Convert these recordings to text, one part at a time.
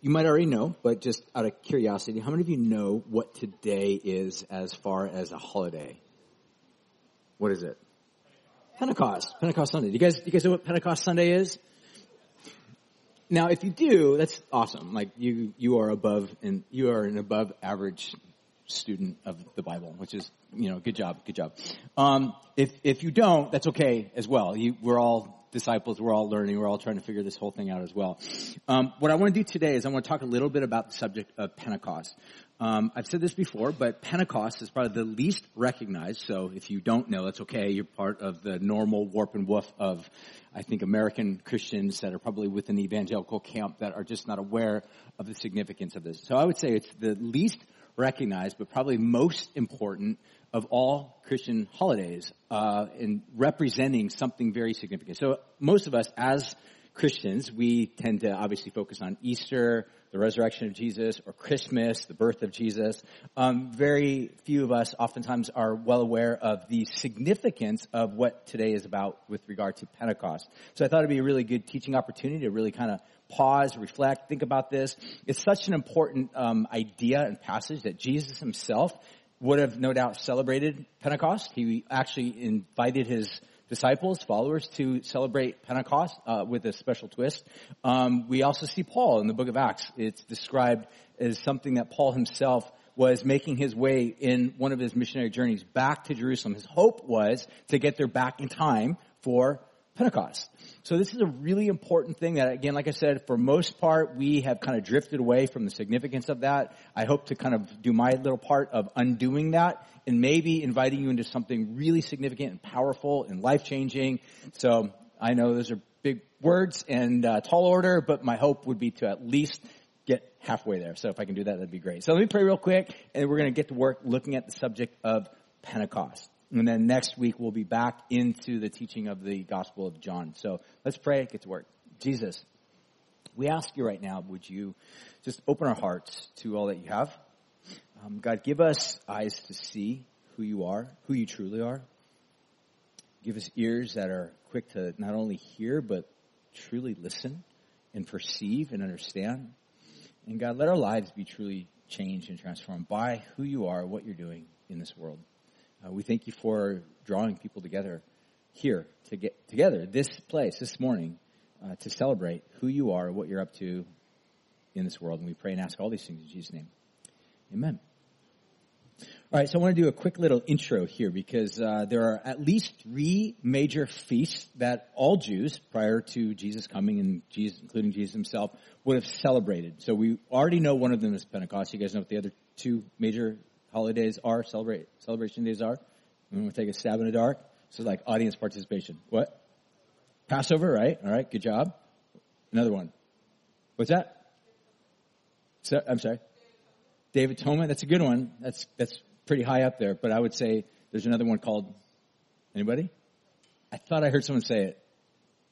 you might already know, but just out of curiosity, how many of you know what today is as far as a holiday? What is it? Pentecost. Pentecost Sunday. Do you guys, do you guys know what Pentecost Sunday is? Now, if you do, that's awesome. Like you, you are above, and you are an above average student of the Bible, which is, you know, good job, good job. Um, if if you don't, that's okay as well. You, we're all disciples. We're all learning. We're all trying to figure this whole thing out as well. Um, what I want to do today is I want to talk a little bit about the subject of Pentecost. Um, I've said this before, but Pentecost is probably the least recognized. So if you don't know, it's okay. You're part of the normal warp and woof of, I think, American Christians that are probably within the evangelical camp that are just not aware of the significance of this. So I would say it's the least recognized, but probably most important of all Christian holidays, uh, in representing something very significant. So most of us, as Christians, we tend to obviously focus on Easter, the resurrection of Jesus, or Christmas, the birth of Jesus. Um, very few of us oftentimes are well aware of the significance of what today is about with regard to Pentecost. So I thought it'd be a really good teaching opportunity to really kind of pause, reflect, think about this. It's such an important um, idea and passage that Jesus himself would have no doubt celebrated Pentecost. He actually invited his disciples, followers, to celebrate Pentecost uh, with a special twist. Um, we also see Paul in the book of Acts. It's described as something that Paul himself was making his way in one of his missionary journeys back to Jerusalem. His hope was to get there back in time for Pentecost. So this is a really important thing that again, like I said, for most part, we have kind of drifted away from the significance of that. I hope to kind of do my little part of undoing that and maybe inviting you into something really significant and powerful and life changing. So I know those are big words and uh, tall order, but my hope would be to at least get halfway there. So if I can do that, that'd be great. So let me pray real quick and we're going to get to work looking at the subject of Pentecost. And then next week we'll be back into the teaching of the Gospel of John. So let's pray, get to work. Jesus, we ask you right now, would you just open our hearts to all that you have? Um, God, give us eyes to see who you are, who you truly are. Give us ears that are quick to not only hear, but truly listen and perceive and understand. And God, let our lives be truly changed and transformed by who you are, what you're doing in this world. Uh, we thank you for drawing people together here to get together, this place, this morning, uh, to celebrate who you are, what you're up to in this world. And we pray and ask all these things in Jesus' name. Amen. All right, so I want to do a quick little intro here because uh, there are at least three major feasts that all Jews, prior to Jesus coming and Jesus, including Jesus himself, would have celebrated. So we already know one of them is Pentecost. You guys know what the other two major holidays are, celebrate celebration days are. I'm going to take a stab in the dark. So like audience participation. What? Passover, right? All right, good job. Another one. What's that? So, I'm sorry. Day of Atonement. That's a good one. That's that's pretty high up there. But I would say there's another one called. Anybody? I thought I heard someone say it.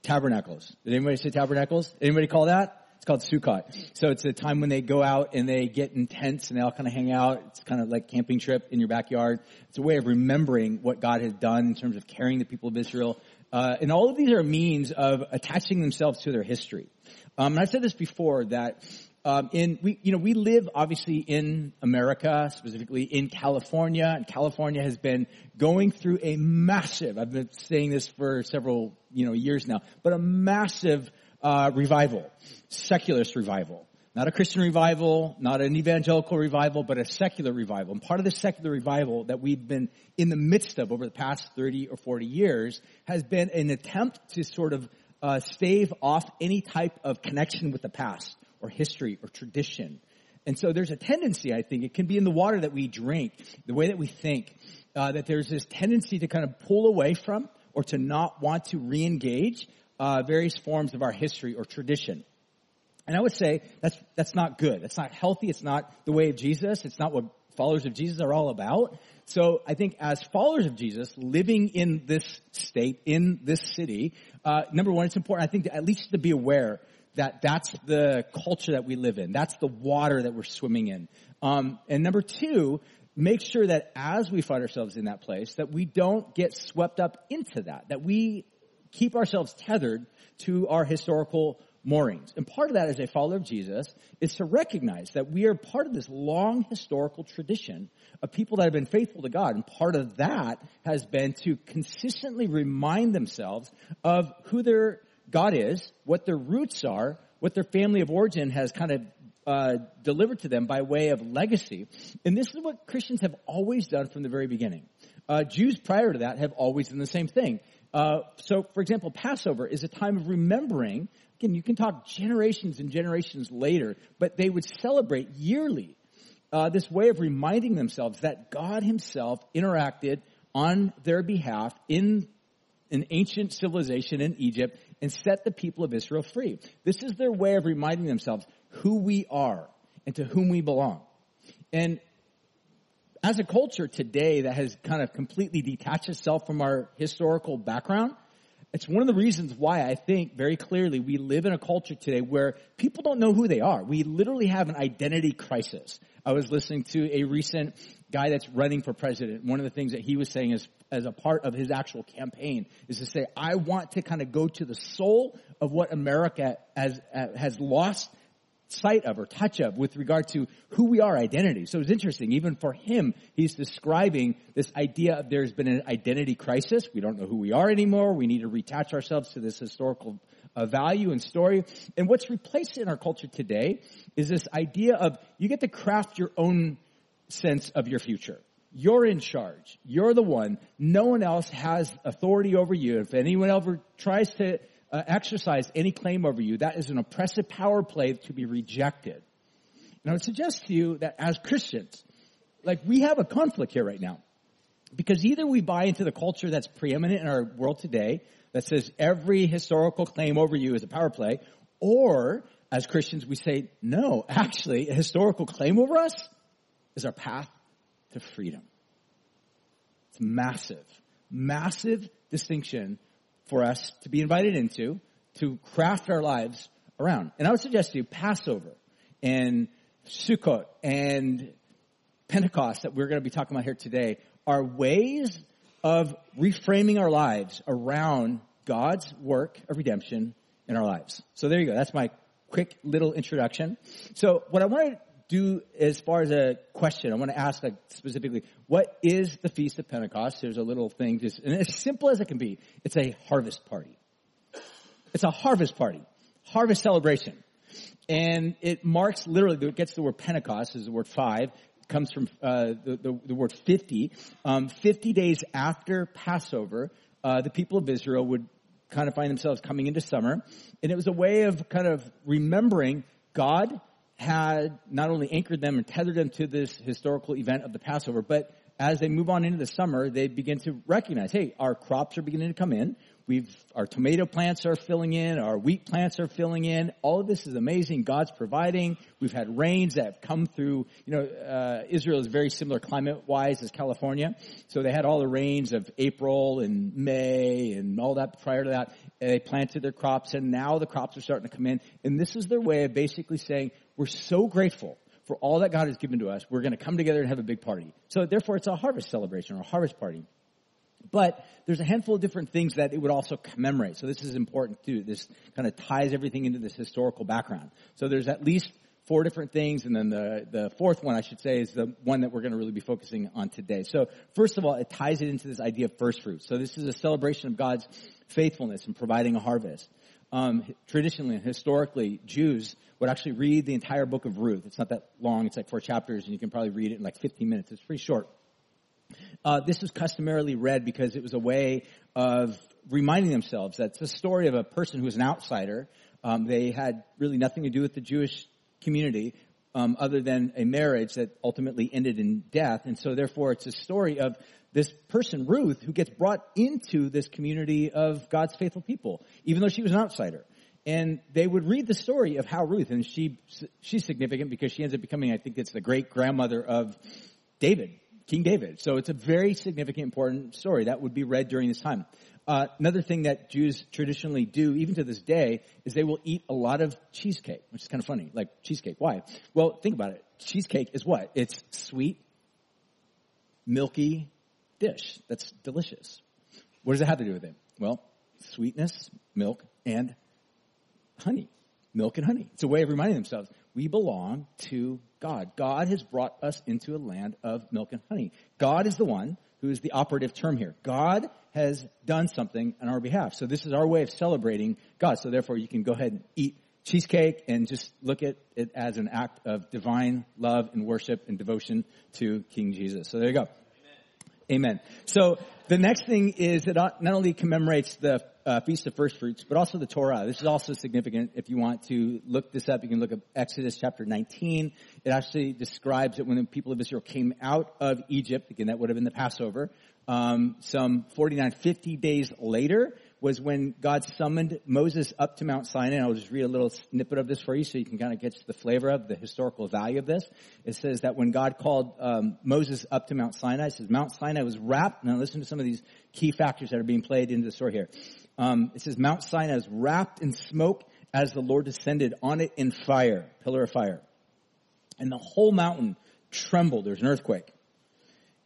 Tabernacles. Did anybody say tabernacles? Anybody call that? It's called Sukkot. So it's a time when they go out and they get in tents and they all kind of hang out. It's kind of like camping trip in your backyard. It's a way of remembering what God has done in terms of carrying the people of Israel. Uh, and all of these are means of attaching themselves to their history. Um, and I said this before that um, in we you know we live obviously in America, specifically in California, and California has been going through a massive. I've been saying this for several you know years now, but a massive uh, revival, secularist revival. Not a Christian revival, not an evangelical revival, but a secular revival. And part of the secular revival that we've been in the midst of over the past 30 or 40 years has been an attempt to sort of uh, stave off any type of connection with the past or history or tradition. And so there's a tendency, I think, it can be in the water that we drink, the way that we think, uh, that there's this tendency to kind of pull away from or to not want to re-engage uh, various forms of our history or tradition. And I would say that's, that's not good. That's not healthy. It's not the way of Jesus. It's not what followers of Jesus are all about. So I think as followers of Jesus, living in this state, in this city, uh, number one, it's important, I think, to, at least to be aware that that's the culture that we live in. That's the water that we're swimming in. Um, and number two, make sure that as we find ourselves in that place, that we don't get swept up into that, that we keep ourselves tethered to our historical moorings. And part of that as a follower of Jesus is to recognize that we are part of this long historical tradition of people that have been faithful to God. And part of that has been to consistently remind themselves of who their God is, what their roots are, what their family of origin has kind of uh, delivered to them by way of legacy. And this is what Christians have always done from the very beginning. Uh, Jews prior to that have always done the same thing. Uh, so, for example, Passover is a time of remembering. Again, you can talk generations and generations later, but they would celebrate yearly uh, this way of reminding themselves that God Himself interacted on their behalf in an ancient civilization in Egypt and set the people of Israel free. This is their way of reminding themselves who we are and to whom we belong. And as a culture today that has kind of completely detached itself from our historical background, it's one of the reasons why I think very clearly we live in a culture today where people don't know who they are. We literally have an identity crisis. I was listening to a recent guy that's running for president. One of the things that he was saying is, as a part of his actual campaign, is to say, I want to kind of go to the soul of what America has, has lost sight of or touch of with regard to who we are identity. So it's interesting, even for him, he's describing this idea of there's been an identity crisis. We don't know who we are anymore. We need to retach ourselves to this historical uh, value and story. And what's replaced in our culture today is this idea of you get to craft your own sense of your future. You're in charge. You're the one. No one else has authority over you. If anyone ever tries to uh, exercise any claim over you, that is an oppressive power play to be rejected. And I would suggest to you that as Christians, like we have a conflict here right now. Because either we buy into the culture that's preeminent in our world today, that says every historical claim over you is a power play, or as Christians we say, no, actually a historical claim over us is our path to freedom. It's massive, massive distinction for us to be invited into to craft our lives around. And I would suggest to you Passover and Sukkot and Pentecost that we're going to be talking about here today are ways of reframing our lives around God's work of redemption in our lives. So there you go. That's my quick little introduction. So what I want to do as far as a question, I want to ask like specifically, what is the Feast of Pentecost? There's a little thing just, and as simple as it can be, it's a harvest party. It's a harvest party. Harvest celebration. And it marks literally, it gets the word Pentecost, is the word five, comes from uh, the, the, the, word 50. Um, 50 days after Passover, uh, the people of Israel would kind of find themselves coming into summer. And it was a way of kind of remembering God had not only anchored them and tethered them to this historical event of the Passover, but as they move on into the summer, they begin to recognize, hey, our crops are beginning to come in. We've, our tomato plants are filling in, our wheat plants are filling in. All of this is amazing. God's providing. We've had rains that have come through, you know, uh, Israel is very similar climate-wise as California. So they had all the rains of April and May and all that prior to that. They planted their crops and now the crops are starting to come in. And this is their way of basically saying, we're so grateful for all that God has given to us. We're going to come together and have a big party. So therefore it's a harvest celebration or a harvest party. But there's a handful of different things that it would also commemorate. So this is important too. This kind of ties everything into this historical background. So there's at least four different things, and then the, the fourth one, I should say, is the one that we're going to really be focusing on today. So first of all, it ties it into this idea of first fruits. So this is a celebration of God's faithfulness in providing a harvest. Um, traditionally and historically, Jews would actually read the entire book of Ruth. It's not that long. It's like four chapters, and you can probably read it in like 15 minutes. It's pretty short. Uh, this was customarily read because it was a way of reminding themselves that it's a story of a person who was an outsider. Um, they had really nothing to do with the Jewish community um, other than a marriage that ultimately ended in death, and so therefore it's a story of this person Ruth who gets brought into this community of God's faithful people, even though she was an outsider. And they would read the story of how Ruth, and she she's significant because she ends up becoming, I think it's the great grandmother of David, King David. So it's a very significant, important story that would be read during this time. Uh, another thing that Jews traditionally do, even to this day, is they will eat a lot of cheesecake, which is kind of funny. Like cheesecake, why? Well, think about it. Cheesecake is what? It's sweet, milky dish that's delicious. What does it have to do with it? Well, sweetness, milk, and honey. milk and honey. It's a way of reminding themselves, we belong to God. God has brought us into a land of milk and honey. God is the one who is the operative term here. God has done something on our behalf. So this is our way of celebrating God. So therefore you can go ahead and eat cheesecake and just look at it as an act of divine love and worship and devotion to King Jesus. So there you go. Amen. Amen. So the next thing is it not only commemorates the uh, Feast of First Fruits, but also the Torah. This is also significant. If you want to look this up, you can look at Exodus chapter 19. It actually describes that when the people of Israel came out of Egypt, again, that would have been the Passover, um, some 49, 50 days later, was when God summoned Moses up to Mount Sinai. And I'll just read a little snippet of this for you so you can kind of get the flavor of the historical value of this. It says that when God called um, Moses up to Mount Sinai, it says Mount Sinai was wrapped. Now listen to some of these key factors that are being played into the story here. Um, it says Mount Sinai is wrapped in smoke as the Lord descended on it in fire, pillar of fire. And the whole mountain trembled. There's an earthquake.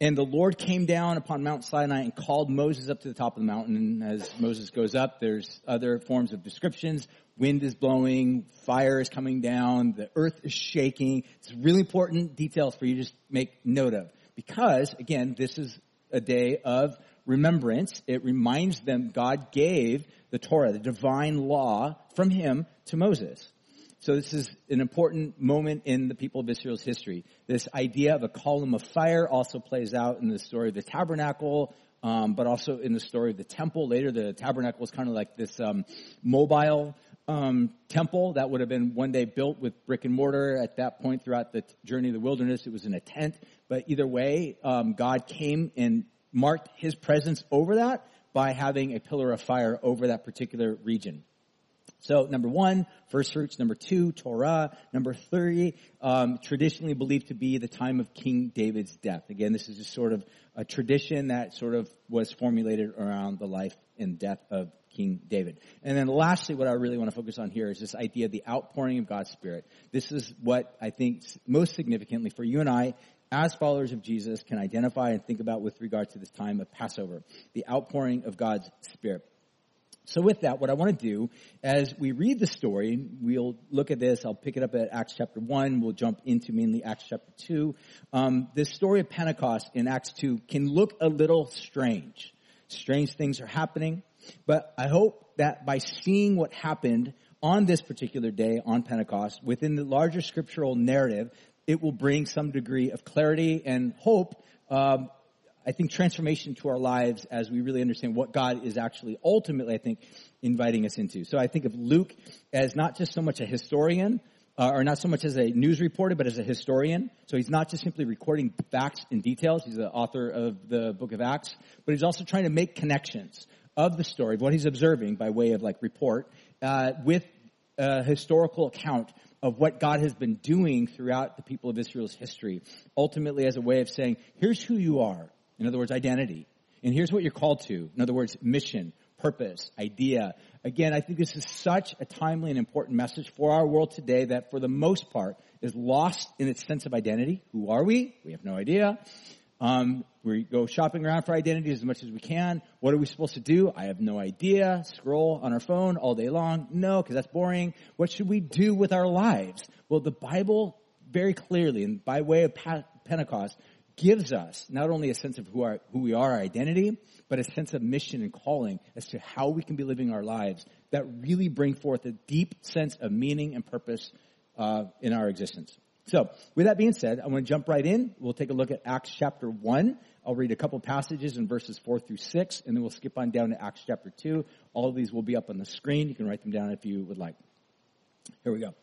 And the Lord came down upon Mount Sinai and called Moses up to the top of the mountain. And as Moses goes up, there's other forms of descriptions. Wind is blowing, fire is coming down, the earth is shaking. It's really important details for you to just make note of. Because, again, this is a day of remembrance. It reminds them God gave the Torah, the divine law, from Him to Moses. So this is an important moment in the people of Israel's history. This idea of a column of fire also plays out in the story of the tabernacle, um, but also in the story of the temple. Later, the tabernacle was kind of like this um, mobile um, temple that would have been one day built with brick and mortar. At that point, throughout the journey of the wilderness, it was in a tent. But either way, um, God came and marked His presence over that by having a pillar of fire over that particular region. So number one, first fruits. Number two, Torah. Number three, um, traditionally believed to be the time of King David's death. Again, this is just sort of a tradition that sort of was formulated around the life and death of King David. And then lastly, what I really want to focus on here is this idea of the outpouring of God's Spirit. This is what I think most significantly for you and I as followers of Jesus can identify and think about with regard to this time of Passover. The outpouring of God's Spirit. So with that, what I want to do, as we read the story, we'll look at this, I'll pick it up at Acts chapter 1, we'll jump into mainly Acts chapter 2. Um, this story of Pentecost in Acts 2 can look a little strange. Strange things are happening, but I hope that by seeing what happened on this particular day, on Pentecost, within the larger scriptural narrative, it will bring some degree of clarity and hope um, I think transformation to our lives as we really understand what God is actually ultimately, I think, inviting us into. So I think of Luke as not just so much a historian, uh, or not so much as a news reporter, but as a historian. So he's not just simply recording facts and details. He's the author of the book of Acts, but he's also trying to make connections of the story, of what he's observing by way of like report, uh, with a historical account of what God has been doing throughout the people of Israel's history, ultimately as a way of saying, here's who you are. In other words, identity. And here's what you're called to. In other words, mission, purpose, idea. Again, I think this is such a timely and important message for our world today that for the most part is lost in its sense of identity. Who are we? We have no idea. Um, we go shopping around for identity as much as we can. What are we supposed to do? I have no idea. Scroll on our phone all day long? No, because that's boring. What should we do with our lives? Well, the Bible very clearly, and by way of Pentecost, gives us not only a sense of who, our, who we are, our identity, but a sense of mission and calling as to how we can be living our lives that really bring forth a deep sense of meaning and purpose uh, in our existence. So, with that being said, I want to jump right in. We'll take a look at Acts chapter 1. I'll read a couple passages in verses 4 through 6, and then we'll skip on down to Acts chapter 2. All of these will be up on the screen. You can write them down if you would like. Here we go It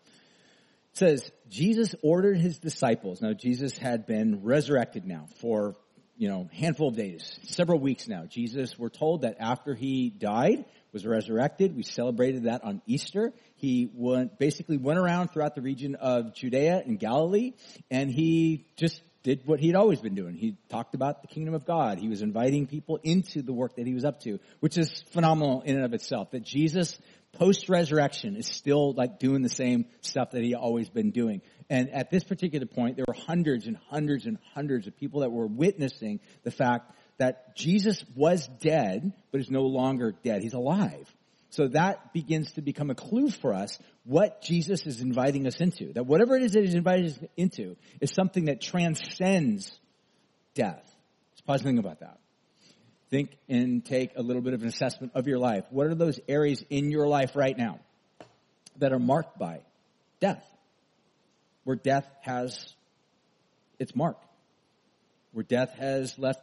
says Jesus ordered his disciples. Now Jesus had been resurrected now for, you know, handful of days, several weeks now. Jesus, we're told that after he died, was resurrected. We celebrated that on Easter. He went, basically went around throughout the region of Judea and Galilee, and he just did what he'd always been doing. He talked about the kingdom of God. He was inviting people into the work that he was up to, which is phenomenal in and of itself. That Jesus post resurrection is still like doing the same stuff that he always been doing. And at this particular point, there were hundreds and hundreds and hundreds of people that were witnessing the fact that Jesus was dead, but is no longer dead. He's alive. So that begins to become a clue for us what Jesus is inviting us into. That whatever it is that he's inviting us into is something that transcends death. Let's pause think about that. Think and take a little bit of an assessment of your life. What are those areas in your life right now that are marked by death? Where death has its mark. Where death has left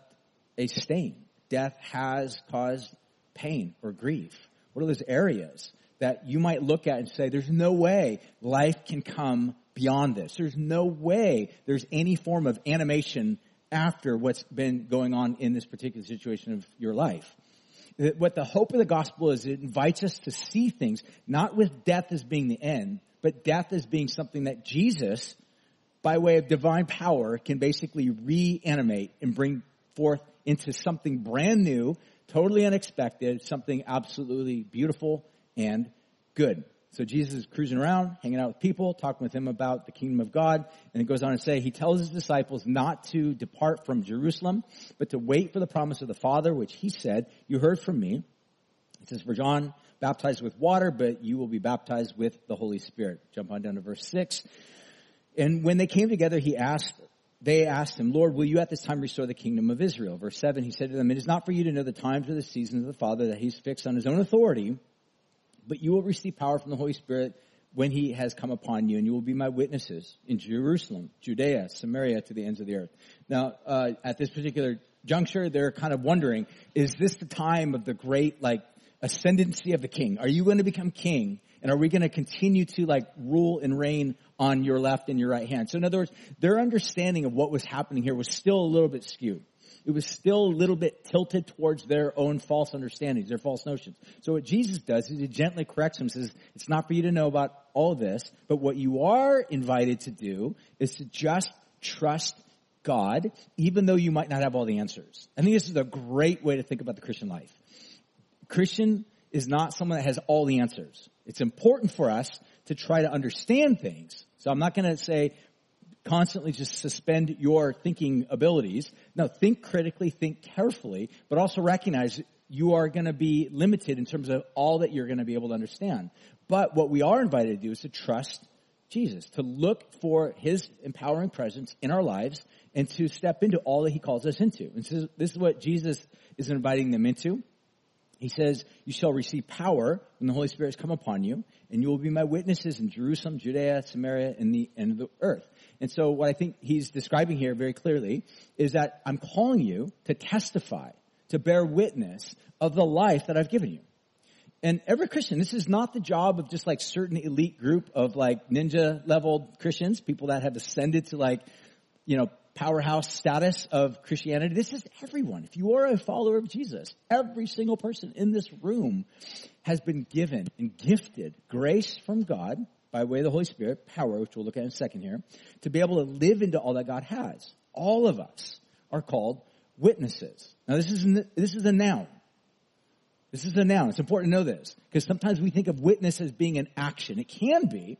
a stain. Death has caused pain or grief. What are those areas that you might look at and say, there's no way life can come beyond this. There's no way there's any form of animation after what's been going on in this particular situation of your life. What the hope of the gospel is, it invites us to see things, not with death as being the end, but death as being something that Jesus, by way of divine power, can basically reanimate and bring forth into something brand new, totally unexpected, something absolutely beautiful and good. So Jesus is cruising around, hanging out with people, talking with them about the kingdom of God. And it goes on to say, he tells his disciples not to depart from Jerusalem, but to wait for the promise of the Father, which he said, you heard from me. It says, for John baptized with water, but you will be baptized with the Holy Spirit. Jump on down to verse six. And when they came together, he asked, they asked him, Lord, will you at this time restore the kingdom of Israel? Verse seven, he said to them, it is not for you to know the times or the seasons of the Father that he's fixed on his own authority, but you will receive power from the Holy Spirit when he has come upon you, and you will be my witnesses in Jerusalem, Judea, Samaria, to the ends of the earth. Now, uh, at this particular juncture, they're kind of wondering, is this the time of the great, like, ascendancy of the king? Are you going to become king? And are we going to continue to, like, rule and reign on your left and your right hand? So in other words, their understanding of what was happening here was still a little bit skewed it was still a little bit tilted towards their own false understandings, their false notions. So what Jesus does is he gently corrects them, says, it's not for you to know about all this, but what you are invited to do is to just trust God, even though you might not have all the answers. I think this is a great way to think about the Christian life. Christian is not someone that has all the answers. It's important for us to try to understand things. So I'm not going to say, constantly just suspend your thinking abilities. No, think critically, think carefully, but also recognize you are going to be limited in terms of all that you're going to be able to understand. But what we are invited to do is to trust Jesus, to look for His empowering presence in our lives and to step into all that He calls us into. And so this is what Jesus is inviting them into. He says, you shall receive power when the Holy Spirit has come upon you, and you will be my witnesses in Jerusalem, Judea, Samaria, and the end of the earth. And so what I think he's describing here very clearly is that I'm calling you to testify, to bear witness of the life that I've given you. And every Christian, this is not the job of just like certain elite group of like ninja level Christians, people that have ascended to like, you know, powerhouse status of Christianity. This is everyone. If you are a follower of Jesus, every single person in this room has been given and gifted grace from God by way of the Holy Spirit, power, which we'll look at in a second here, to be able to live into all that God has. All of us are called witnesses. Now this is, this is a noun. This is a noun. It's important to know this because sometimes we think of witness as being an action. It can be.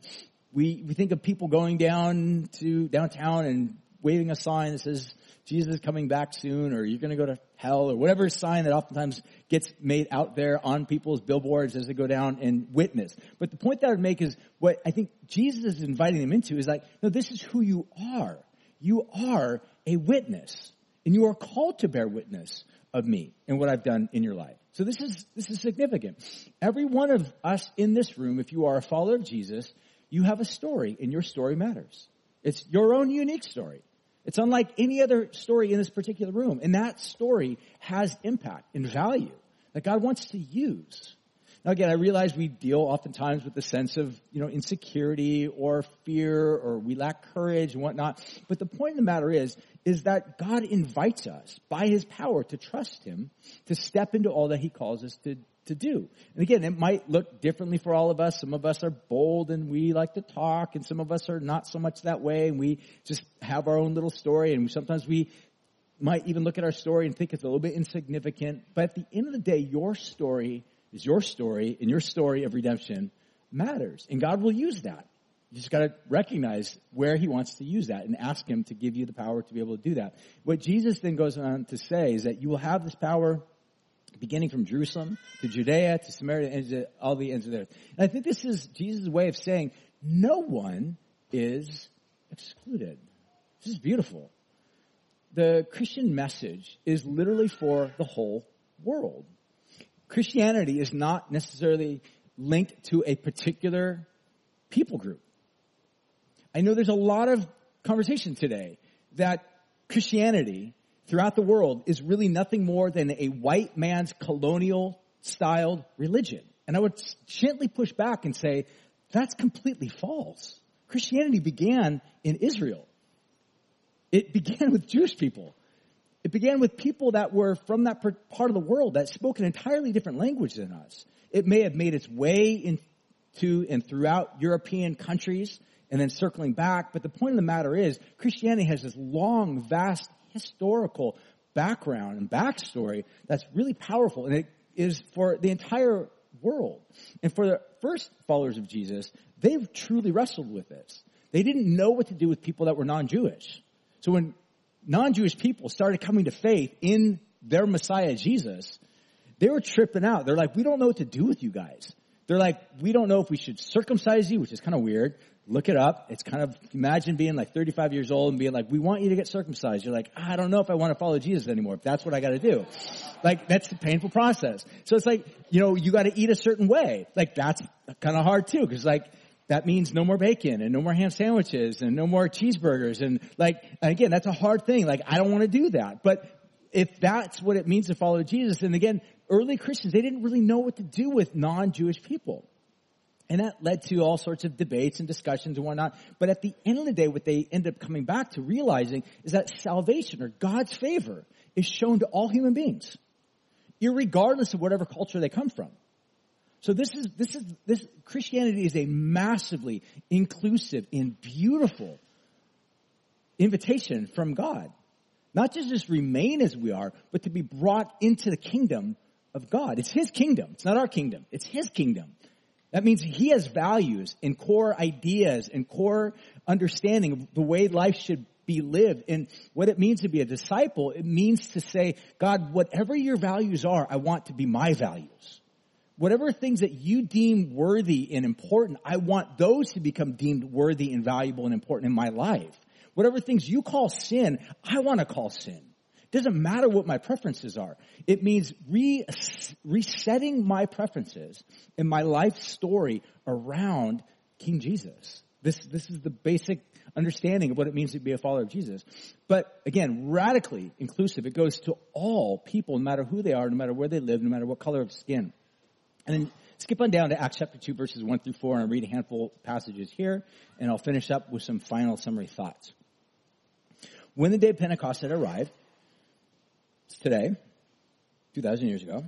We, we think of people going down to downtown and waving a sign that says Jesus is coming back soon or you're going to go to hell or whatever sign that oftentimes gets made out there on people's billboards as they go down and witness. But the point that I would make is what I think Jesus is inviting them into is like, no, this is who you are. You are a witness and you are called to bear witness of me and what I've done in your life. So this is, this is significant. Every one of us in this room, if you are a follower of Jesus, you have a story and your story matters. It's your own unique story. It's unlike any other story in this particular room. And that story has impact and value that God wants to use. Now again, I realize we deal oftentimes with the sense of, you know, insecurity or fear or we lack courage and whatnot. But the point of the matter is, is that God invites us by His power to trust Him to step into all that He calls us to to do. And again, it might look differently for all of us. Some of us are bold and we like to talk and some of us are not so much that way and we just have our own little story and sometimes we might even look at our story and think it's a little bit insignificant. But at the end of the day, your story is your story and your story of redemption matters. And God will use that. You just gotta recognize where He wants to use that and ask Him to give you the power to be able to do that. What Jesus then goes on to say is that you will have this power beginning from Jerusalem to Judea to Samaria and to all the ends of the earth. And I think this is Jesus' way of saying no one is excluded. This is beautiful. The Christian message is literally for the whole world. Christianity is not necessarily linked to a particular people group. I know there's a lot of conversation today that Christianity throughout the world is really nothing more than a white man's colonial styled religion. And I would gently push back and say, that's completely false. Christianity began in Israel. It began with Jewish people. It began with people that were from that part of the world that spoke an entirely different language than us. It may have made its way into and throughout European countries and then circling back, but the point of the matter is Christianity has this long, vast historical background and backstory that's really powerful and it is for the entire world. And for the first followers of Jesus, they've truly wrestled with this. They didn't know what to do with people that were non-Jewish. So when non-Jewish people started coming to faith in their Messiah Jesus, they were tripping out. They're like, we don't know what to do with you guys. They're like, we don't know if we should circumcise you, which is kind of weird. Look it up. It's kind of, imagine being like 35 years old and being like, we want you to get circumcised. You're like, I don't know if I want to follow Jesus anymore, if that's what I gotta do. Like, that's a painful process. So it's like, you know, you gotta eat a certain way. Like, that's kind of hard too, because like, that means no more bacon and no more ham sandwiches and no more cheeseburgers and like, and again, that's a hard thing. Like, I don't want to do that. But if that's what it means to follow Jesus, and again, early Christians, they didn't really know what to do with non-Jewish people. And that led to all sorts of debates and discussions and whatnot. But at the end of the day, what they end up coming back to realizing is that salvation or God's favor is shown to all human beings, regardless of whatever culture they come from. So this is, this is, this, Christianity is a massively inclusive and beautiful invitation from God. Not just just remain as we are, but to be brought into the kingdom of God. It's His kingdom. It's not our kingdom. It's His kingdom. That means he has values and core ideas and core understanding of the way life should be lived. And what it means to be a disciple, it means to say, God, whatever your values are, I want to be my values. Whatever things that you deem worthy and important, I want those to become deemed worthy and valuable and important in my life. Whatever things you call sin, I want to call sin. It doesn't matter what my preferences are. It means re- resetting my preferences and my life story around King Jesus. This, this is the basic understanding of what it means to be a follower of Jesus. But again, radically inclusive. It goes to all people, no matter who they are, no matter where they live, no matter what color of skin. And then skip on down to Acts chapter 2 verses 1 through 4 and I'll read a handful of passages here and I'll finish up with some final summary thoughts. When the day of Pentecost had arrived, today, 2,000 years ago,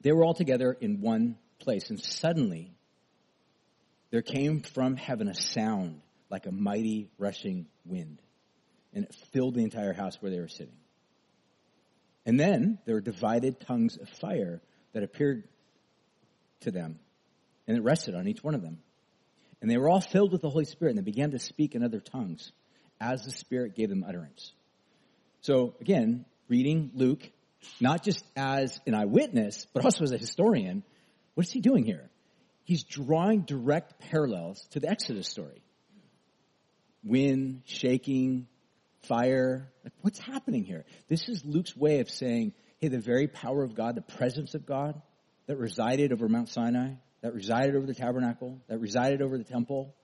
they were all together in one place, and suddenly there came from heaven a sound like a mighty rushing wind, and it filled the entire house where they were sitting. And then there were divided tongues of fire that appeared to them, and it rested on each one of them. And they were all filled with the Holy Spirit, and they began to speak in other tongues as the Spirit gave them utterance. So again, reading Luke, not just as an eyewitness, but also as a historian, what is he doing here? He's drawing direct parallels to the Exodus story. Wind, shaking, fire. Like, what's happening here? This is Luke's way of saying, hey, the very power of God, the presence of God that resided over Mount Sinai, that resided over the tabernacle, that resided over the temple,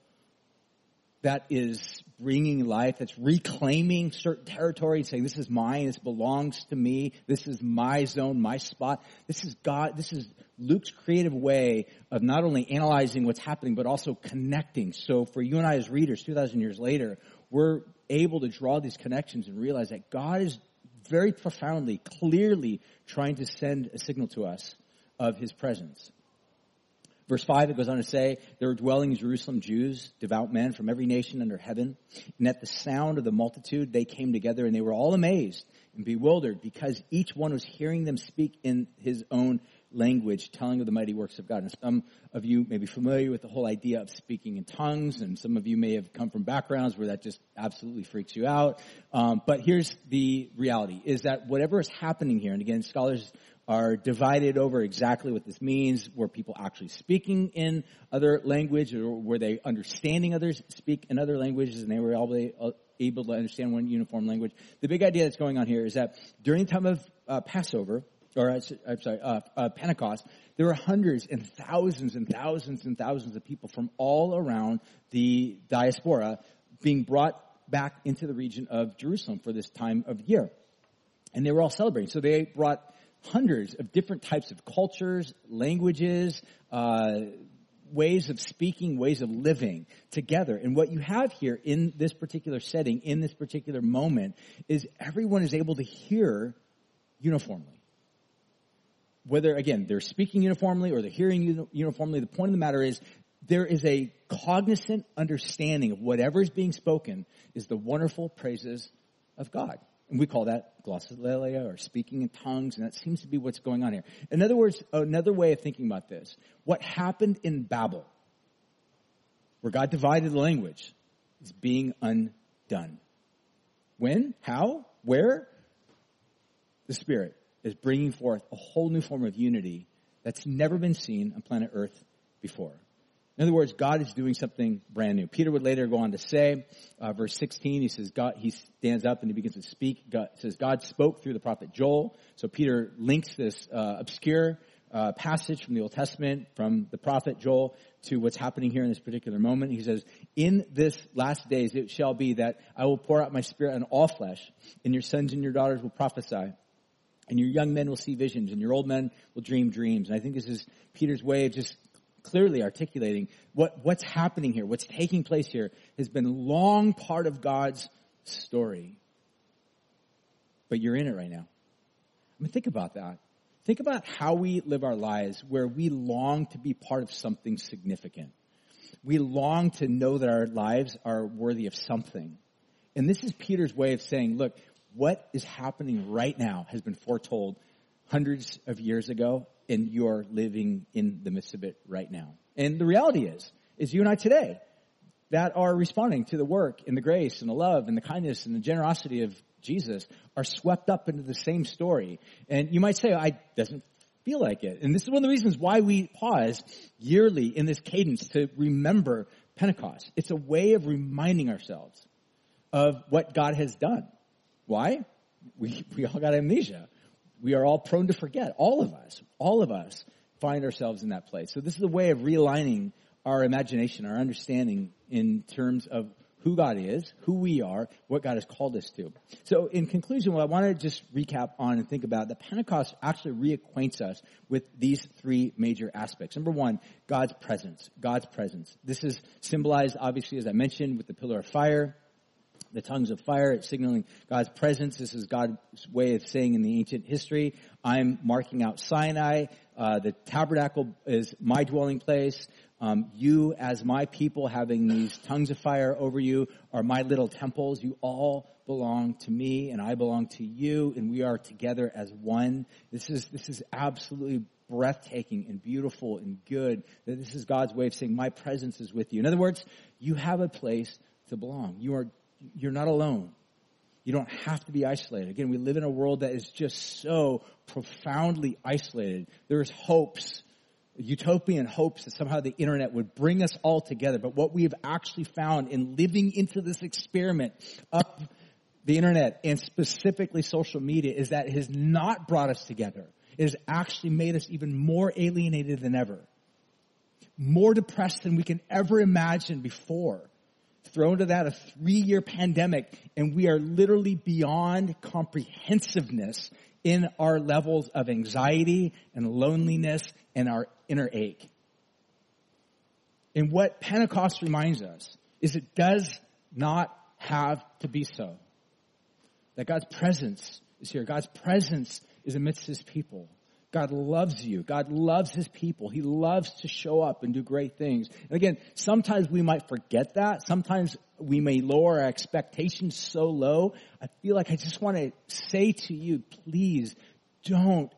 that is bringing life, that's reclaiming certain territory and saying, this is mine, this belongs to me, this is my zone, my spot. This is God, this is Luke's creative way of not only analyzing what's happening, but also connecting. So for you and I as readers, 2,000 years later, we're able to draw these connections and realize that God is very profoundly, clearly trying to send a signal to us of His presence. Verse 5, it goes on to say, there were dwelling in Jerusalem Jews, devout men from every nation under heaven. And at the sound of the multitude, they came together and they were all amazed and bewildered because each one was hearing them speak in his own language, telling of the mighty works of God. And some of you may be familiar with the whole idea of speaking in tongues, and some of you may have come from backgrounds where that just absolutely freaks you out. Um, but here's the reality, is that whatever is happening here, and again, scholars are divided over exactly what this means. Were people actually speaking in other language or were they understanding others speak in other languages and they were all able to understand one uniform language? The big idea that's going on here is that during the time of uh, Passover, or I'm sorry, uh, uh, Pentecost, there were hundreds and thousands and thousands and thousands of people from all around the diaspora being brought back into the region of Jerusalem for this time of year. And they were all celebrating. So they brought hundreds of different types of cultures, languages, uh, ways of speaking, ways of living together. And what you have here in this particular setting, in this particular moment, is everyone is able to hear uniformly. Whether, again, they're speaking uniformly or they're hearing uniformly, the point of the matter is there is a cognizant understanding of whatever is being spoken is the wonderful praises of God. And we call that glossolalia or speaking in tongues, and that seems to be what's going on here. In other words, another way of thinking about this, what happened in Babel, where God divided the language, is being undone. When? How? Where? The Spirit is bringing forth a whole new form of unity that's never been seen on planet Earth before. In other words, God is doing something brand new. Peter would later go on to say, uh, verse 16, he says, God, he stands up and he begins to speak. God says, God spoke through the prophet Joel. So Peter links this uh, obscure uh, passage from the Old Testament, from the prophet Joel, to what's happening here in this particular moment. He says, in this last days it shall be that I will pour out my spirit on all flesh, and your sons and your daughters will prophesy. And your young men will see visions, and your old men will dream dreams. And I think this is Peter's way of just clearly articulating what, what's happening here, what's taking place here has been long part of God's story. But you're in it right now. I mean, think about that. Think about how we live our lives where we long to be part of something significant. We long to know that our lives are worthy of something. And this is Peter's way of saying, look, what is happening right now has been foretold hundreds of years ago and you're living in the midst of it right now. And the reality is, is you and I today that are responding to the work and the grace and the love and the kindness and the generosity of Jesus are swept up into the same story. And you might say, I doesn't feel like it. And this is one of the reasons why we pause yearly in this cadence to remember Pentecost. It's a way of reminding ourselves of what God has done. Why? We, we all got amnesia we are all prone to forget. All of us, all of us find ourselves in that place. So this is a way of realigning our imagination, our understanding in terms of who God is, who we are, what God has called us to. So in conclusion, what I want to just recap on and think about, the Pentecost actually reacquaints us with these three major aspects. Number one, God's presence. God's presence. This is symbolized, obviously, as I mentioned, with the pillar of fire the tongues of fire. It's signaling God's presence. This is God's way of saying in the ancient history, I'm marking out Sinai. Uh, the tabernacle is my dwelling place. Um, you, as my people, having these tongues of fire over you, are my little temples. You all belong to me, and I belong to you, and we are together as one. This is this is absolutely breathtaking and beautiful and good. That this is God's way of saying, "My presence is with you." In other words, you have a place to belong. You are you're not alone. You don't have to be isolated. Again, we live in a world that is just so profoundly isolated. There's hopes, utopian hopes that somehow the internet would bring us all together. But what we have actually found in living into this experiment of the internet and specifically social media is that it has not brought us together. It has actually made us even more alienated than ever. More depressed than we can ever imagine before thrown to that a three year pandemic and we are literally beyond comprehensiveness in our levels of anxiety and loneliness and our inner ache. And what Pentecost reminds us is it does not have to be so. That God's presence is here. God's presence is amidst his people. God loves you. God loves his people. He loves to show up and do great things. And again, sometimes we might forget that. Sometimes we may lower our expectations so low. I feel like I just want to say to you, please don't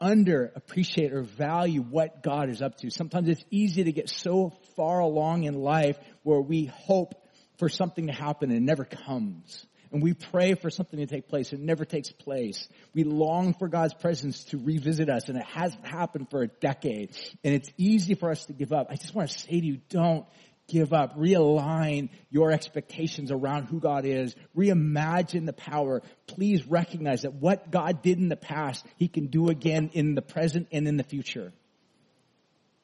underappreciate or value what God is up to. Sometimes it's easy to get so far along in life where we hope for something to happen and it never comes. And we pray for something to take place. It never takes place. We long for God's presence to revisit us and it hasn't happened for a decade and it's easy for us to give up. I just want to say to you, don't give up. Realign your expectations around who God is. Reimagine the power. Please recognize that what God did in the past, He can do again in the present and in the future.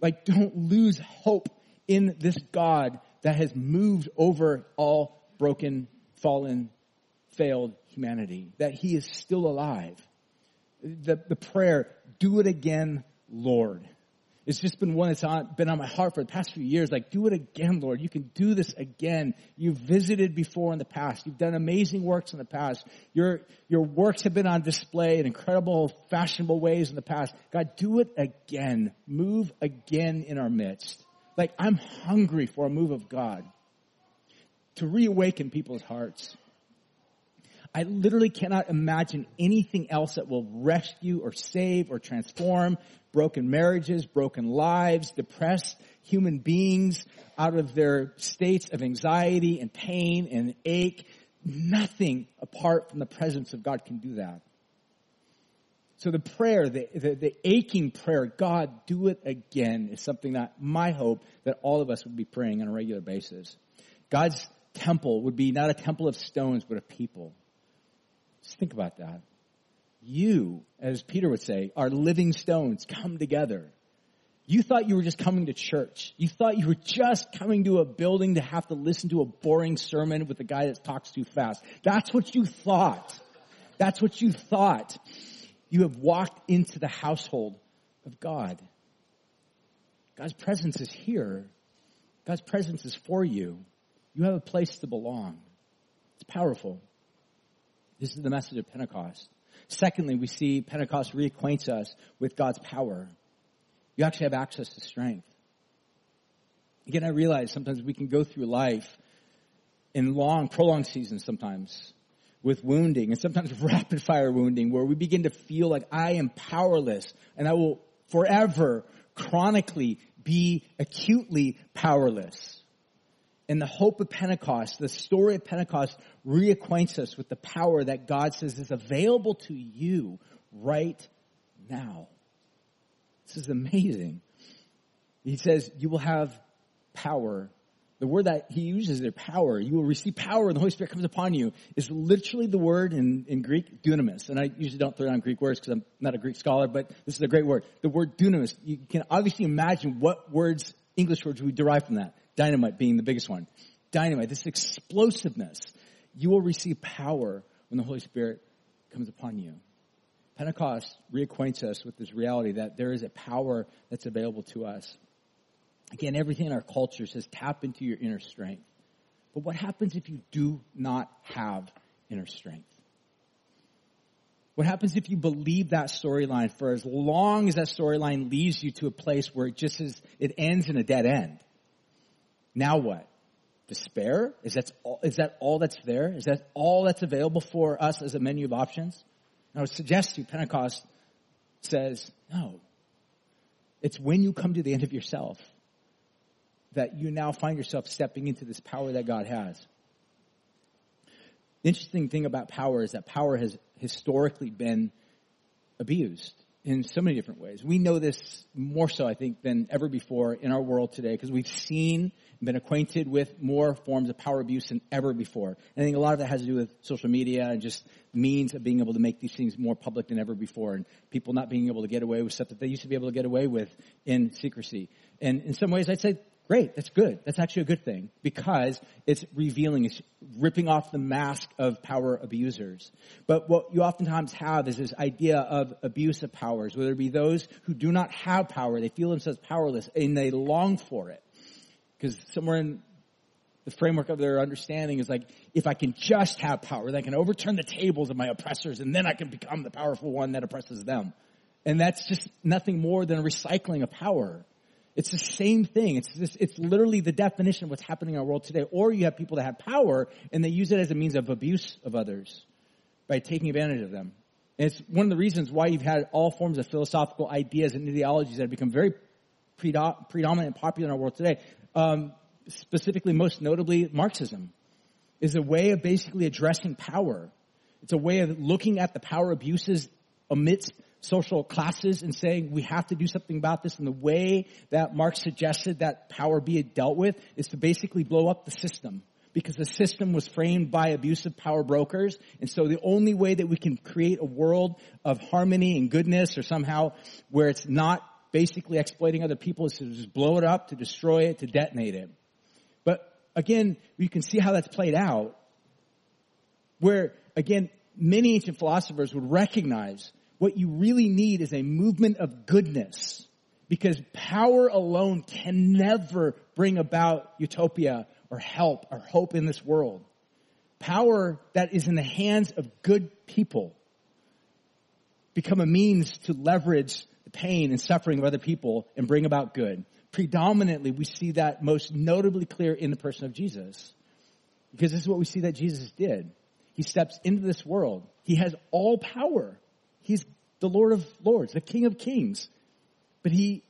Like don't lose hope in this God that has moved over all broken, fallen, failed humanity. That He is still alive. The, the prayer, do it again, Lord. It's just been one that's on, been on my heart for the past few years. Like, do it again, Lord. You can do this again. You've visited before in the past. You've done amazing works in the past. Your, your works have been on display in incredible, fashionable ways in the past. God, do it again. Move again in our midst. Like, I'm hungry for a move of God to reawaken people's hearts. I literally cannot imagine anything else that will rescue or save or transform broken marriages, broken lives, depressed human beings out of their states of anxiety and pain and ache. Nothing apart from the presence of God can do that. So the prayer, the, the, the, aching prayer, God, do it again, is something that my hope that all of us would be praying on a regular basis. God's temple would be not a temple of stones, but a people. Just think about that. You, as Peter would say, are living stones come together. You thought you were just coming to church. You thought you were just coming to a building to have to listen to a boring sermon with a guy that talks too fast. That's what you thought. That's what you thought. You have walked into the household of God. God's presence is here. God's presence is for you. You have a place to belong. It's powerful. This is the message of Pentecost. Secondly, we see Pentecost reacquaints us with God's power. You actually have access to strength. Again, I realize sometimes we can go through life in long, prolonged seasons sometimes with wounding and sometimes rapid fire wounding where we begin to feel like I am powerless and I will forever chronically be acutely powerless and the hope of Pentecost, the story of Pentecost reacquaints us with the power that God says is available to you right now. This is amazing. He says you will have power. The word that he uses there, power, you will receive power and the Holy Spirit comes upon you, is literally the word in, in Greek, dunamis. And I usually don't throw down Greek words because I'm not a Greek scholar, but this is a great word. The word dunamis, you can obviously imagine what words, English words we derive from that. Dynamite being the biggest one. Dynamite, this explosiveness. You will receive power when the Holy Spirit comes upon you. Pentecost reacquaints us with this reality that there is a power that's available to us. Again, everything in our culture says tap into your inner strength. But what happens if you do not have inner strength? What happens if you believe that storyline for as long as that storyline leads you to a place where it just is, it ends in a dead end? Now what? Despair? Is that all, is that all that's there? Is that all that's available for us as a menu of options? I would suggest to you, Pentecost says, no. It's when you come to the end of yourself that you now find yourself stepping into this power that God has. The interesting thing about power is that power has historically been abused in so many different ways. We know this more so, I think, than ever before in our world today because we've seen been acquainted with more forms of power abuse than ever before. And I think a lot of that has to do with social media and just means of being able to make these things more public than ever before and people not being able to get away with stuff that they used to be able to get away with in secrecy. And in some ways, I'd say Great, that's good. That's actually a good thing because it's revealing, it's ripping off the mask of power abusers. But what you oftentimes have is this idea of abuse of powers, whether it be those who do not have power, they feel themselves powerless and they long for it. Because somewhere in the framework of their understanding is like, if I can just have power, then I can overturn the tables of my oppressors and then I can become the powerful one that oppresses them. And that's just nothing more than a recycling of power. It's the same thing. It's this, it's literally the definition of what's happening in our world today. Or you have people that have power and they use it as a means of abuse of others by taking advantage of them. And it's one of the reasons why you've had all forms of philosophical ideas and ideologies that have become very predominant and popular in our world today. Um, specifically, most notably, Marxism. is a way of basically addressing power. It's a way of looking at the power abuses amidst social classes and saying we have to do something about this. And the way that Marx suggested that power be dealt with is to basically blow up the system because the system was framed by abusive power brokers. And so the only way that we can create a world of harmony and goodness or somehow where it's not basically exploiting other people is to just blow it up, to destroy it, to detonate it. But again, you can see how that's played out where again, many ancient philosophers would recognize what you really need is a movement of goodness because power alone can never bring about utopia or help or hope in this world. Power that is in the hands of good people become a means to leverage the pain and suffering of other people and bring about good. Predominantly, we see that most notably clear in the person of Jesus. Because this is what we see that Jesus did. He steps into this world. He has all power. He's the Lord of Lords, the King of Kings. But he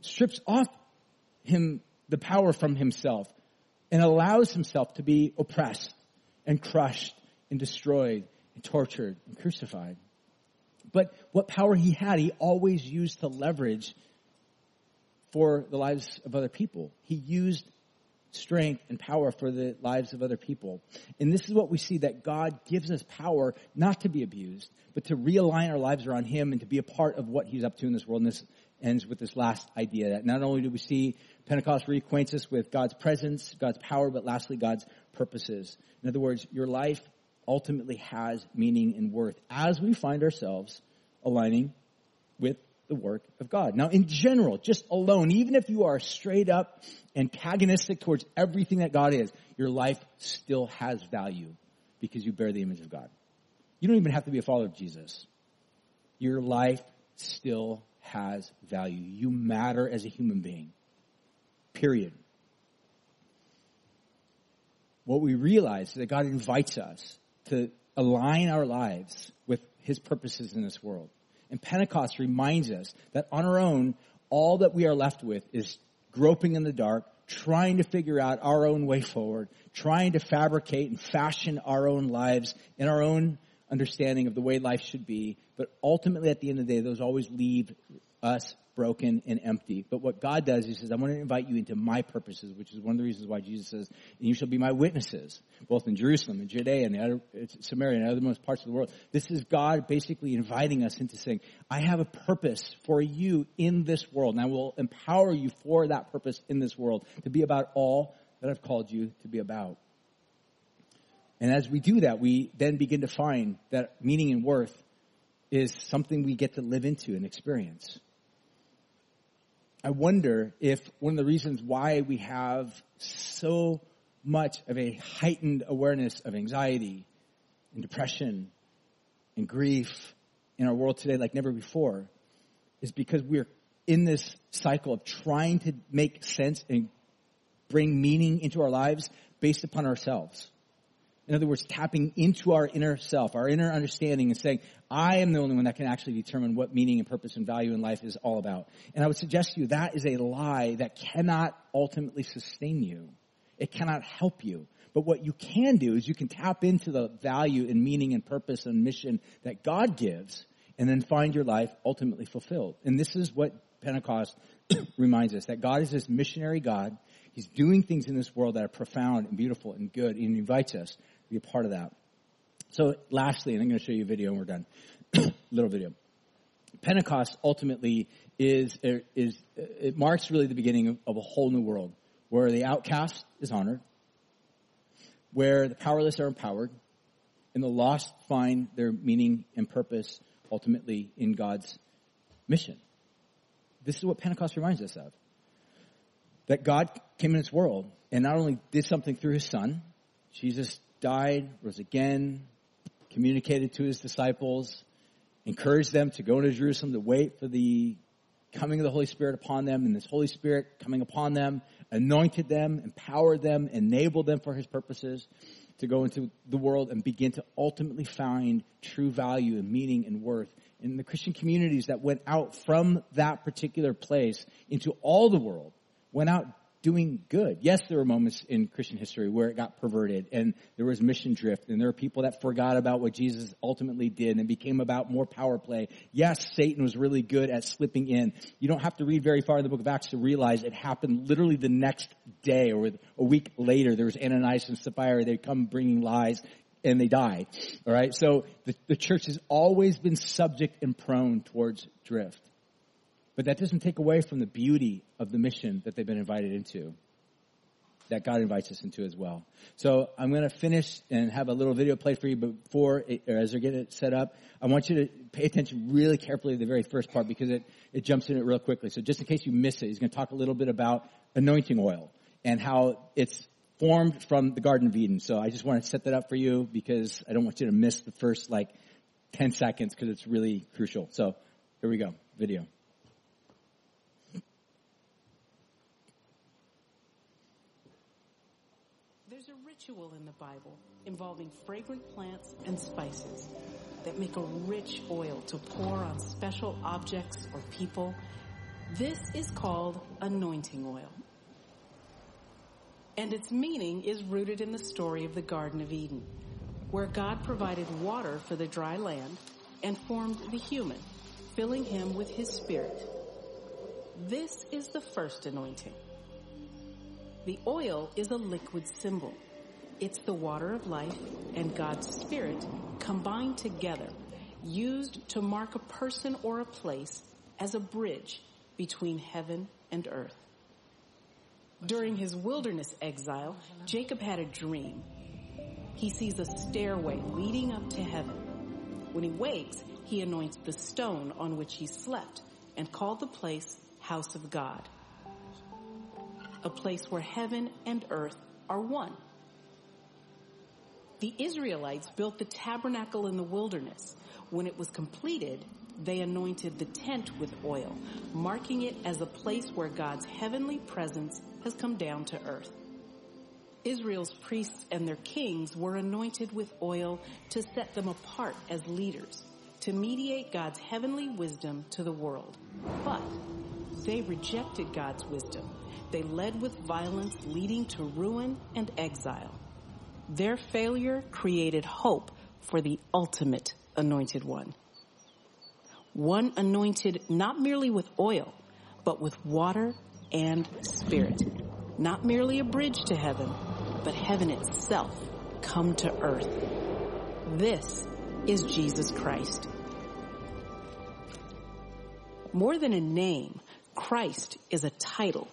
strips off him the power from himself and allows himself to be oppressed and crushed and destroyed and tortured and crucified. But what power he had, he always used to leverage for the lives of other people. He used strength and power for the lives of other people. And this is what we see that God gives us power not to be abused, but to realign our lives around Him and to be a part of what He's up to in this world. And this ends with this last idea that not only do we see Pentecost reacquaints us with God's presence, God's power, but lastly, God's purposes. In other words, your life ultimately has meaning and worth as we find ourselves aligning with the work of God. Now, in general, just alone, even if you are straight up antagonistic towards everything that God is, your life still has value because you bear the image of God. You don't even have to be a follower of Jesus. Your life still has value. You matter as a human being. Period. What we realize is that God invites us to align our lives with His purposes in this world. And Pentecost reminds us that on our own, all that we are left with is groping in the dark, trying to figure out our own way forward, trying to fabricate and fashion our own lives in our own understanding of the way life should be. But ultimately, at the end of the day, those always leave us broken and empty. But what God does, He says, I want to invite you into my purposes, which is one of the reasons why Jesus says, and you shall be my witnesses, both in Jerusalem and Judea and the other, Samaria and other most parts of the world. This is God basically inviting us into saying, I have a purpose for you in this world, and I will empower you for that purpose in this world to be about all that I've called you to be about. And as we do that, we then begin to find that meaning and worth is something we get to live into and experience. I wonder if one of the reasons why we have so much of a heightened awareness of anxiety and depression and grief in our world today like never before is because we're in this cycle of trying to make sense and bring meaning into our lives based upon ourselves. In other words, tapping into our inner self, our inner understanding and saying, I am the only one that can actually determine what meaning and purpose and value in life is all about. And I would suggest to you that is a lie that cannot ultimately sustain you. It cannot help you. But what you can do is you can tap into the value and meaning and purpose and mission that God gives and then find your life ultimately fulfilled. And this is what Pentecost reminds us that God is this missionary God. He's doing things in this world that are profound and beautiful and good and he invites us be a part of that. So lastly, and I'm going to show you a video and we're done. Little video. Pentecost ultimately is, er, is, uh, it marks really the beginning of a whole new world where the outcast is honored, where the powerless are empowered, and the lost find their meaning and purpose ultimately in God's mission. This is what Pentecost reminds us of. That God came in this world and not only did something through his son, Jesus died, rose again, communicated to his disciples, encouraged them to go to Jerusalem to wait for the coming of the Holy Spirit upon them, and this Holy Spirit coming upon them, anointed them, empowered them, enabled them for his purposes to go into the world and begin to ultimately find true value and meaning and worth in the Christian communities that went out from that particular place into all the world, went out doing good. Yes, there were moments in Christian history where it got perverted and there was mission drift and there were people that forgot about what Jesus ultimately did and became about more power play. Yes, Satan was really good at slipping in. You don't have to read very far in the book of Acts to realize it happened literally the next day or a week later. There was Ananias and Sapphira. They come bringing lies and they die. All right. So the, the church has always been subject and prone towards drift. But that doesn't take away from the beauty of the mission that they've been invited into. That God invites us into as well. So I'm going to finish and have a little video play for you before, it, as they're getting it set up. I want you to pay attention really carefully to the very first part because it, it jumps in it real quickly. So just in case you miss it, he's going to talk a little bit about anointing oil and how it's formed from the Garden of Eden. So I just want to set that up for you because I don't want you to miss the first like 10 seconds because it's really crucial. So here we go. Video. Ritual in the Bible involving fragrant plants and spices that make a rich oil to pour on special objects or people. This is called anointing oil. And its meaning is rooted in the story of the Garden of Eden, where God provided water for the dry land and formed the human, filling him with his spirit. This is the first anointing. The oil is a liquid symbol it's the water of life and God's Spirit combined together, used to mark a person or a place as a bridge between heaven and earth. During his wilderness exile, Jacob had a dream. He sees a stairway leading up to heaven. When he wakes, he anoints the stone on which he slept and called the place House of God. A place where heaven and earth are one. The Israelites built the tabernacle in the wilderness. When it was completed, they anointed the tent with oil, marking it as a place where God's heavenly presence has come down to earth. Israel's priests and their kings were anointed with oil to set them apart as leaders, to mediate God's heavenly wisdom to the world. But they rejected God's wisdom. They led with violence, leading to ruin and exile. Their failure created hope for the ultimate anointed one. One anointed not merely with oil, but with water and spirit. Not merely a bridge to heaven, but heaven itself come to earth. This is Jesus Christ. More than a name, Christ is a title.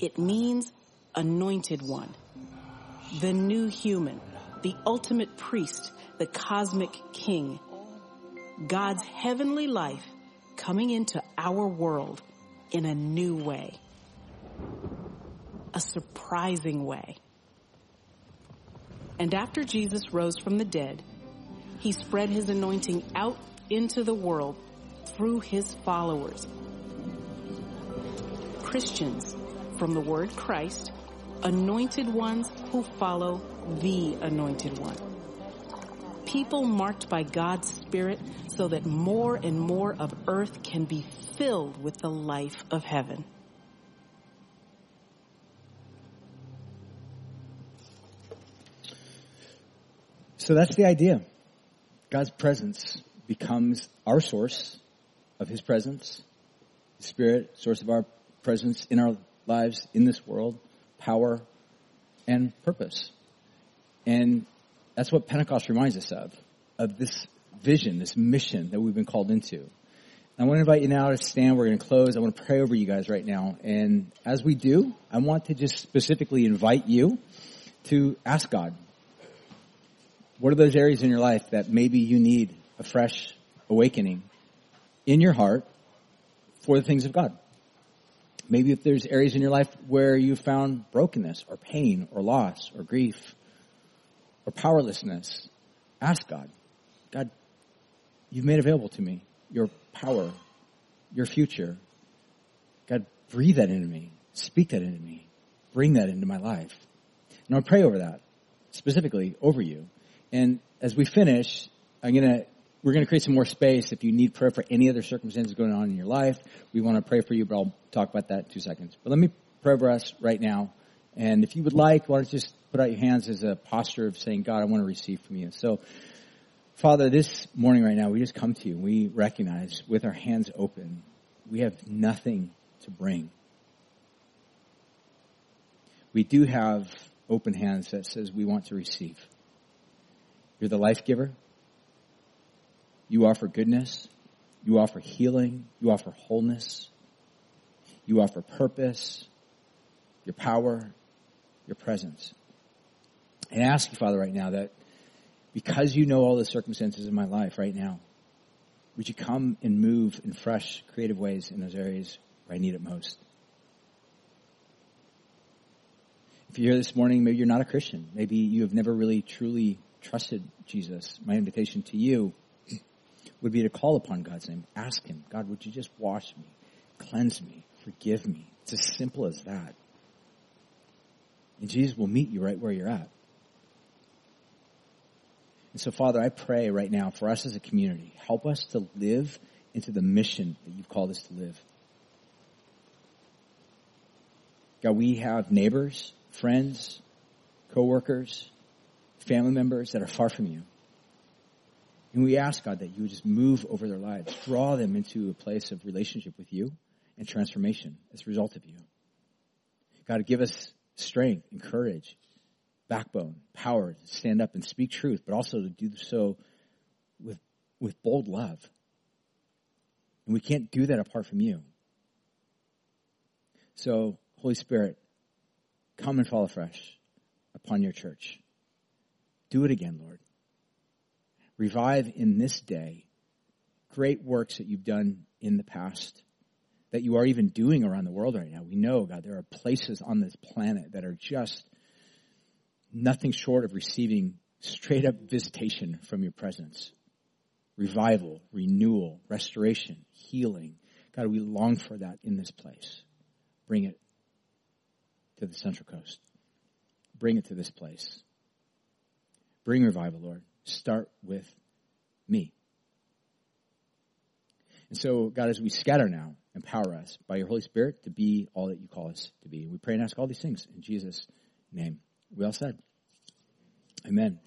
It means anointed one the new human, the ultimate priest, the cosmic king. God's heavenly life coming into our world in a new way. A surprising way. And after Jesus rose from the dead, he spread his anointing out into the world through his followers. Christians, from the word Christ, anointed ones who follow the anointed one. People marked by God's Spirit so that more and more of earth can be filled with the life of heaven. So that's the idea. God's presence becomes our source of His presence, the Spirit, source of our presence in our lives in this world power, and purpose. And that's what Pentecost reminds us of, of this vision, this mission that we've been called into. I want to invite you now to stand. We're going to close. I want to pray over you guys right now. And as we do, I want to just specifically invite you to ask God, what are those areas in your life that maybe you need a fresh awakening in your heart for the things of God? Maybe if there's areas in your life where you found brokenness or pain or loss or grief or powerlessness, ask God, God, you've made available to me your power, your future. God, breathe that into me. Speak that into me. Bring that into my life. And I'll pray over that specifically over you. And as we finish, I'm going to we're going to create some more space if you need prayer for any other circumstances going on in your life. We want to pray for you, but I'll talk about that in two seconds. But let me prayer breaths right now. And if you would like, why don't you just put out your hands as a posture of saying, God, I want to receive from you. So, Father, this morning right now, we just come to you. We recognize with our hands open, we have nothing to bring. We do have open hands that says we want to receive. You're the life giver. You offer goodness. You offer healing. You offer wholeness. You offer purpose, your power, your presence. And I ask you, Father, right now that because you know all the circumstances in my life right now, would you come and move in fresh, creative ways in those areas where I need it most? If you're here this morning, maybe you're not a Christian. Maybe you have never really truly trusted Jesus. My invitation to you would be to call upon God's name. Ask Him, God, would you just wash me, cleanse me, forgive me? It's as simple as that. And Jesus will meet you right where you're at. And so, Father, I pray right now for us as a community, help us to live into the mission that you've called us to live. God, we have neighbors, friends, coworkers, family members that are far from you. And we ask, God, that you would just move over their lives, draw them into a place of relationship with you and transformation as a result of you. God, give us strength and courage, backbone, power to stand up and speak truth, but also to do so with, with bold love. And we can't do that apart from you. So, Holy Spirit, come and fall afresh upon your church. Do it again, Lord. Revive in this day great works that you've done in the past, that you are even doing around the world right now. We know, God, there are places on this planet that are just nothing short of receiving straight up visitation from your presence. Revival, renewal, restoration, healing. God, we long for that in this place. Bring it to the Central Coast. Bring it to this place. Bring revival, Lord. Start with me. And so, God, as we scatter now, empower us by your Holy Spirit to be all that you call us to be. We pray and ask all these things in Jesus' name. We all said, Amen.